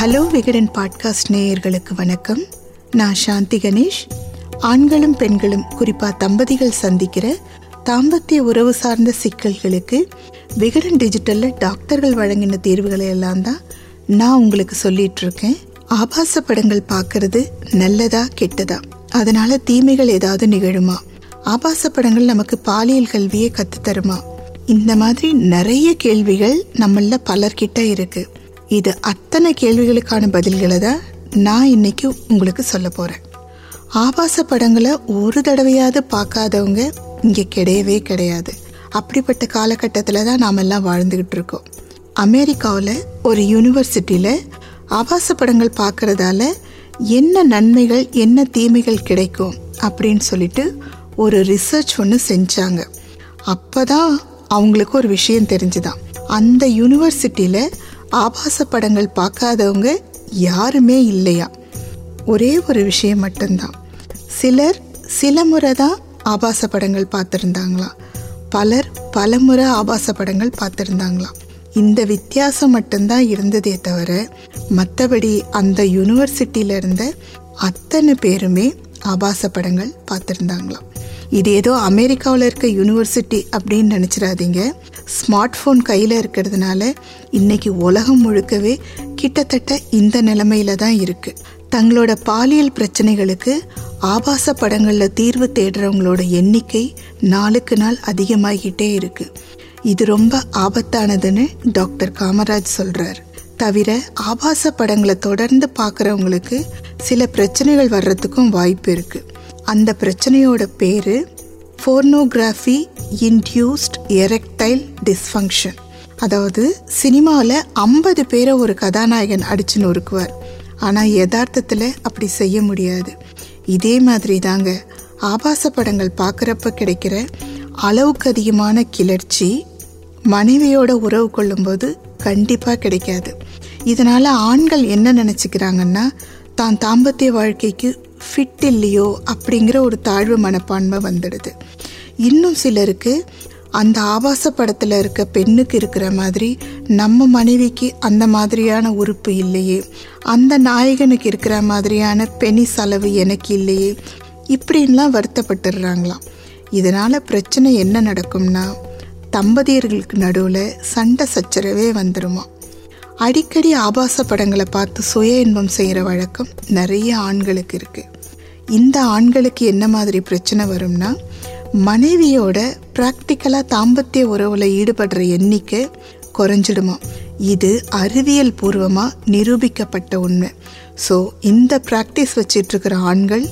Hello Vikatan podcast நேயர்களுக்கு வணக்கம். நான் சாந்தி கணேஷ். ஆண்களும் பெண்களும் குறிப்பாக தம்பதிகள் சந்திக்கிற தாம்பத்திய உறவு சார்ந்த சிக்கல்களுக்கு விகடன் டிஜிட்டலில் டாக்டர்கள் வழங்கின தீர்வுகளை எல்லாம் தான் நான் உங்களுக்கு சொல்லிட்டு இருக்கேன். ஆபாச படங்கள் பார்க்கறது நல்லதா கெட்டதா? அதனால தீமைகள் ஏதாவது நிகழுமா? ஆபாச படங்கள் நமக்கு பாலியல் கல்வியை கற்றுத்தருமா இந்த மாதிரி நிறைய கேள்விகள் நம்மள பலர்கிட்ட இருக்குது இது அத்தனை கேள்விகளுக்கான பதில்களை தான் நான் இன்னைக்கு உங்களுக்கு சொல்ல போகிறேன் ஆபாச படங்களை ஒரு தடவையாவது பார்க்காதவங்க இங்கே கிடையவே கிடையாது. அப்படிப்பட்ட காலகட்டத்தில் தான் நாம் எல்லாம் வாழ்ந்துக்கிட்டு இருக்கோம். அமெரிக்காவில் ஒரு யூனிவர்சிட்டியில் ஆபாச படங்கள் பார்க்கறதால என்ன நன்மைகள் என்ன தீமைகள் கிடைக்கும் அப்படின்னு சொல்லிட்டு ஒரு ரிசர்ச் ஒன்று செஞ்சாங்க. அப்போ தான் அவங்களுக்கு ஒரு விஷயம் தெரிஞ்சுதான். அந்த யூனிவர்சிட்டியில் ஆபாச படங்கள் பார்க்காதவங்க யாருமே இல்லையா? ஒரே ஒரு விஷயம் மட்டும்தான். சிலர் சில முறை தான் ஆபாச படங்கள் பார்த்துருந்தாங்களாம் பலர் பல முறை ஆபாச படங்கள் பார்த்துருந்தாங்களாம் இந்த வித்தியாசம் மட்டும்தான் இருந்ததே தவிர மற்றபடி அந்த யூனிவர்சிட்டியில இருந்த அத்தனை பேருமே ஆபாச படங்கள் பார்த்துருந்தாங்களாம் இது ஏதோ அமெரிக்காவில் இருக்க யூனிவர்சிட்டி அப்படின்னு நினச்சிடாதீங்க. ஸ்மார்ட் ஃபோன் கையில் இருக்கிறதுனால இன்னைக்கு உலகம் முழுக்கவே கிட்டத்தட்ட இந்த நிலைமையில தான் இருக்கு. தங்களோட பாலியல் பிரச்சனைகளுக்கு ஆபாச படங்களில் தீர்வு தேடுறவங்களோட எண்ணிக்கை நாளுக்கு நாள் அதிகமாகிட்டே இருக்கு. இது ரொம்ப ஆபத்தானதுன்னு டாக்டர் காமராஜ் சொல்றார். தவிர ஆபாச படங்களை தொடர்ந்து பார்க்குறவங்களுக்கு சில பிரச்சனைகள் வர்றதுக்கும் வாய்ப்பு இருக்குது அந்த பிரச்சனையோட பேரு ஃபோர்னோகிராஃபி இன்டியூஸ்ட் எரெக்டைல் டிஸ்ஃபங்க்ஷன். அதாவது சினிமாவில் ஐம்பது பேரை ஒரு கதாநாயகன் அடிச்சு நொறுக்குவார். ஆனால் யதார்த்தத்தில் அப்படி செய்ய முடியாது. இதே மாதிரி தாங்க ஆபாச படங்கள் பார்க்குறப்ப கிடைக்கிற அளவுக்கு அதிகமான கிளர்ச்சி மனைவியோட உறவு கொள்ளும்போது கண்டிப்பாக கிடைக்காது. இதனால் ஆண்கள் என்ன நினச்சிக்கிறாங்கன்னா தான் தாம்பத்திய வாழ்க்கைக்கு ஃபிட் இல்லையோ அப்படிங்கிற ஒரு தாழ்வு மனப்பான்மை வந்துடுது. இன்னும் சிலருக்கு அந்த ஆபாச படத்தில் இருக்க பெண்ணுக்கு இருக்கிற மாதிரி நம்ம மனைவிக்கு அந்த மாதிரியான உறுப்பு இல்லையே. அந்த நாயகனுக்கு இருக்கிற மாதிரியான பெனி செலவு எனக்கு இல்லையே. இப்படின்லாம் வருத்தப்பட்டுடுறாங்களாம் இதனால் பிரச்சனை என்ன நடக்கும்னா தம்பதியர்களுக்கு நடுவில் சண்டை சச்சரவே வந்துடுமா அடிக்கடி ஆபாச படங்களை பார்த்து சுய இன்பம் செய்கிற வழக்கம் நிறைய ஆண்களுக்கு இருக்குது இந்த ஆண்களுக்கு என்ன மாதிரி பிரச்சனை வரும்னா மனைவியோட ப்ராக்டிக்கலாக தாம்பத்திய உறவில் ஈடுபடுற எண்ணிக்கை குறைஞ்சிடுமா? இது அறிவியல் பூர்வமாக நிரூபிக்கப்பட்ட உண்மை. ஸோ இந்த ப்ராக்டிஸ் வச்சிட்ருக்கிற ஆண்கள்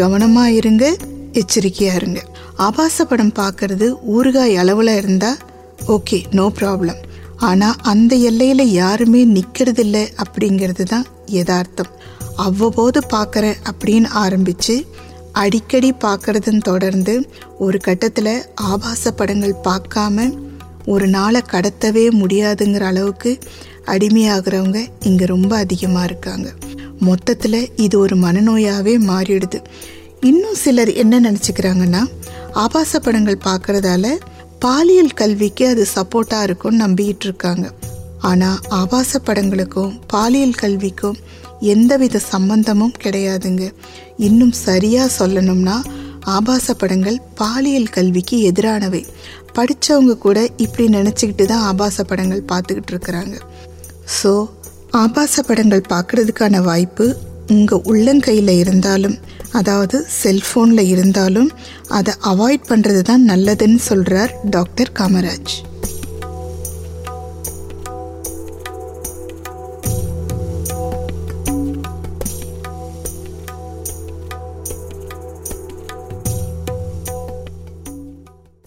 கவனமாக இருங்க எச்சரிக்கையாக இருங்க. ஆபாச படம் பார்க்கறது ஊறுகாய் அளவில் இருந்தால் ஓகே நோ ப்ராப்ளம் ஆனால் அந்த எல்லையில் யாருமே நிற்கிறதில்ல அப்படிங்கிறது தான் யதார்த்தம். அவ்வப்போது பார்க்குறேன் அப்படின்னு ஆரம்பித்து அடிக்கடி பார்க்குறதுன்னு தொடர்ந்து ஒரு கட்டத்தில் ஆபாச படங்கள் பார்க்காம ஒரு நாளை கடத்தவே முடியாதுங்கிற அளவுக்கு அடிமையாகிறவங்க இங்கே ரொம்ப அதிகமாக இருக்காங்க. மொத்தத்தில் இது ஒரு மனநோயாகவே மாறிடுது. இன்னும் சிலர் என்ன நினச்சிக்கிறாங்கன்னா ஆபாச படங்கள் பார்க்குறதால பாலியல் கல்விக்கு அது சப்போர்ட்டாக இருக்கும்னு நம்பிக்கிட்டு இருக்காங்க. ஆனால் ஆபாச படங்களுக்கும் பாலியல் கல்விக்கும் எந்தவித சம்பந்தமும் கிடையாதுங்க. இன்னும் சரியாக சொல்லணும்னா ஆபாச படங்கள் பாலியல் கல்விக்கு எதிரானவை. படித்தவங்க கூட இப்படி நினச்சிக்கிட்டு தான் ஆபாச படங்கள் பார்த்துக்கிட்டு இருக்கிறாங்க. ஸோ ஆபாச படங்கள் பார்க்குறதுக்கான வாய்ப்பு உங்கள் உள்ளங்கையில் இருந்தாலும் அதாவது செல்ஃபோனில் இருந்தாலும் அதை அவாய்ட் பண்ணுறது தான் நல்லதுன்னு சொல்கிறார் டாக்டர் காமராஜ்.